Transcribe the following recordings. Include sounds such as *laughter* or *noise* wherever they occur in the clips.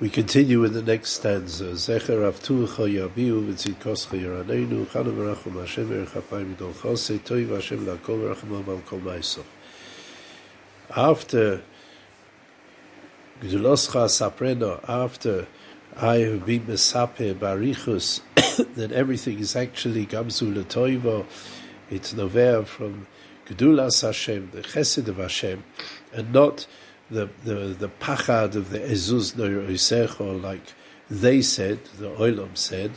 We continue in the next stanza. Zecher v'rachum Hashem v'rechapayim gdol chosei toiv Hashem l'akol v'rachum kol maiso. After Gduloscha sapreno, after I have been mesape barichus, *coughs* that everything is actually gamzu l'toivo, it's novea from Gdulas Hashem, the chesed of Hashem, and not the the the pachad of the ezuz noisecho, like they said, the oilam said,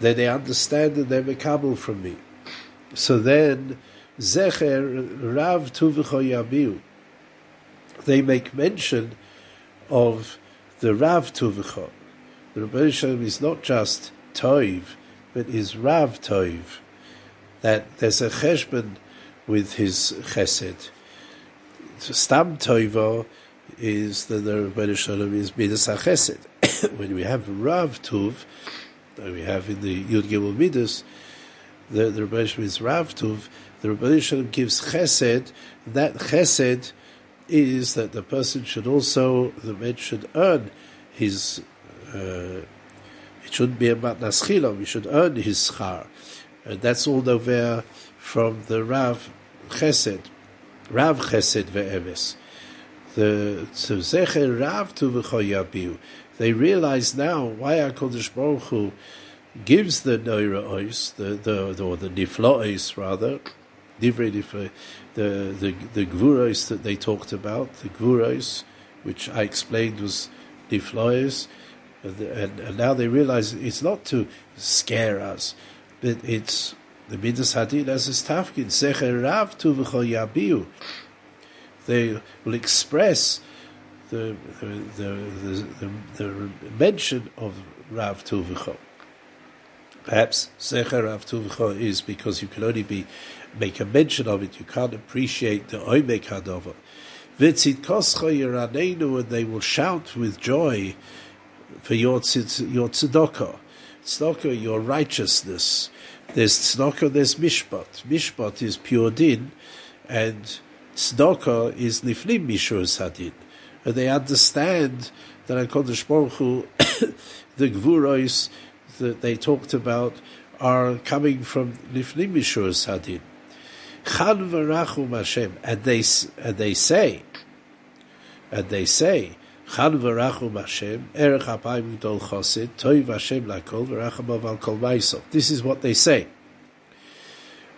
then they understand that they're mekabel from me. So then, zecher rav tuvicho. They make mention of the rav tuvicho. The Rebbe Shalom is not just toiv, but is rav toiv. That there's a cheshbon with his chesed. Stam Toivo is that the Rebbeinu Shalom is Midas HaChesed. *coughs* when we have Rav Tuv, that we have in the Yud Gimel Midas, the, the Rebbeinu Shalom is Rav Tuv, the Rebbeinu Shalom gives Chesed, that Chesed is that the person should also, the man should earn his, uh, it shouldn't be about matnas chilom, he should earn his schar. And that's all over from the Rav Chesed. Rav Chesed ve'emes. The so Zecher Rav tu v'choyabiu. They realize now why Hakadosh Baruch Hu gives the Neira Ois, the the or the Niflois rather, Divrei Niflois, the the the Gvuros that they talked about, the Gvuros, which I explained was Niflois, and, and, and now they realize it's not to scare us, but it's the Midas Hadin as his tafkin, Secher Rav tu yabiu. They will express the the the, the, the mention of Rav tu Perhaps Secher Rav tu is because you can only be make a mention of it. You can't appreciate the Oimek Hadova. Vitzit Koscha Yeraneinu, and they will shout with joy for your your tzedakah, tzedakah, your righteousness. There's tzedakah, there's mishpat. Mishpat is pure din, and tzedakah is niflim mishur sadin. And they understand that HaKadosh Baruch Hu, *coughs* the gvuros that they talked about are coming from niflim mishur sadin. Chan v'rachum Hashem, and they and they say, and they say, Chan v'rachum Hashem, erech apayim gdol chosid, toiv Hashem lakol v'racham al kol maisov. This is what they say.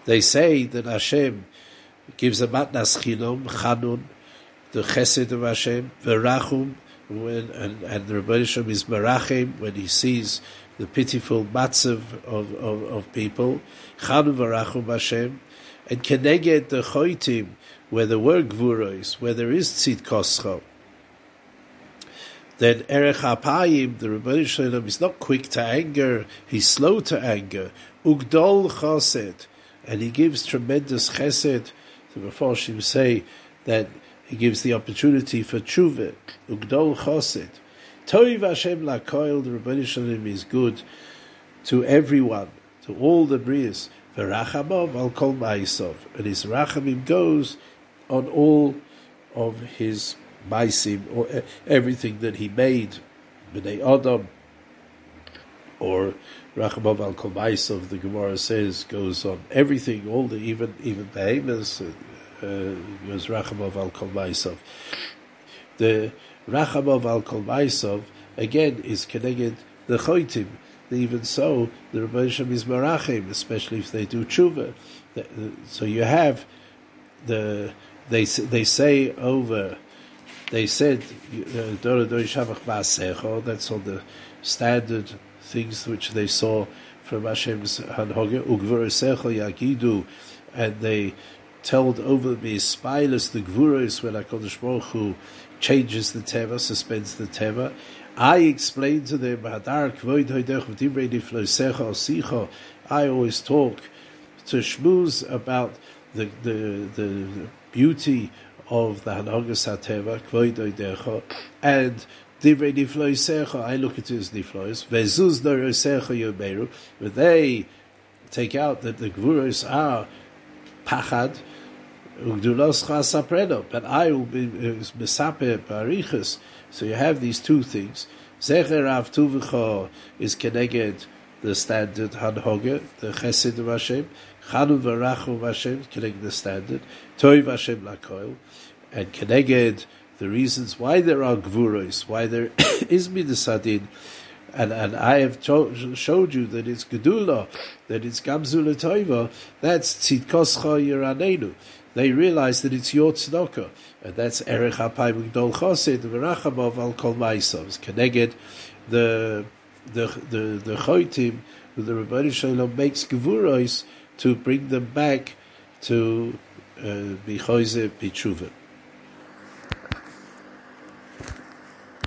They say that Hashem gives a matnas chinom, chanun, the chesed of Hashem, v'rachum, when, and, and the Rebbe Shem is merachim when he sees the pitiful matzav of, of, of people, chanu v'rachum Hashem, and keneged the choitim, where there were gvuros, where there is tzit koscho, then Erech Apayim, the Rebbeinu Shalom, is not quick to anger, he's slow to anger. Ugdol Chesed, and he gives tremendous Chesed. The Mephoshim say that he gives the opportunity for tshuva. Ugdol Chesed. Toiv Hashem Lakoil, the Rebbeinu Shalom is good to everyone, to all the Brias. Verachamov al kol ma'isov. And his rachamim goes on all of his Maisim, or everything that he made, B'nai Adam, or Rachamav al Maisav, the Gemara says, goes on everything, all the, even, even behemoths, uh, was Rachamav al Kol Maisav. The Rachamav al again, is connected the Choitim, even so, the Rebbe Shem is Marachim, especially if they do tshuva. So you have the they they say over they said uh, that's all the standard things which they saw from Hashem's Hanhoga, Yagidu, and they told over me spilus the Gvuros when HaKadosh Baruch Hu changes the Teva, suspends the Teva. I explained to them, I always talk to Shmuz about the, the, the beauty of the Hanagas HaTeva, Kvoidoi Decha, and Divrei Nifloi Secha, I look at as Niflois, Vezuz Noro Secha Yomeru, but they take out that the Gvuros are Pachad, ugduloscha sapredo, but I will be Mesape Barichas. So you have these two things. Zecher Av Tuvicha is connected the standard Hanhoge, the Chesed of Hashem. Chanu Varachu Hashem, connected the standard. Toiv Hashem Lakoil. And connected the reasons why there are Gvuros, why there *coughs* is Midasadin. And, and I have showed you that it's Gedula, that it's Gamzula Toiva, that's Tzidkoscha Yiranenu they realize that it's your tzedakah. And that's Erech HaPai Migdol Chosid, V'rachamov Al Kol Maisavs. Keneged, the, the, the, the Choitim, the Rebbeinu Shalom makes Gevuros to bring them back to uh, Bichoize Pichuva.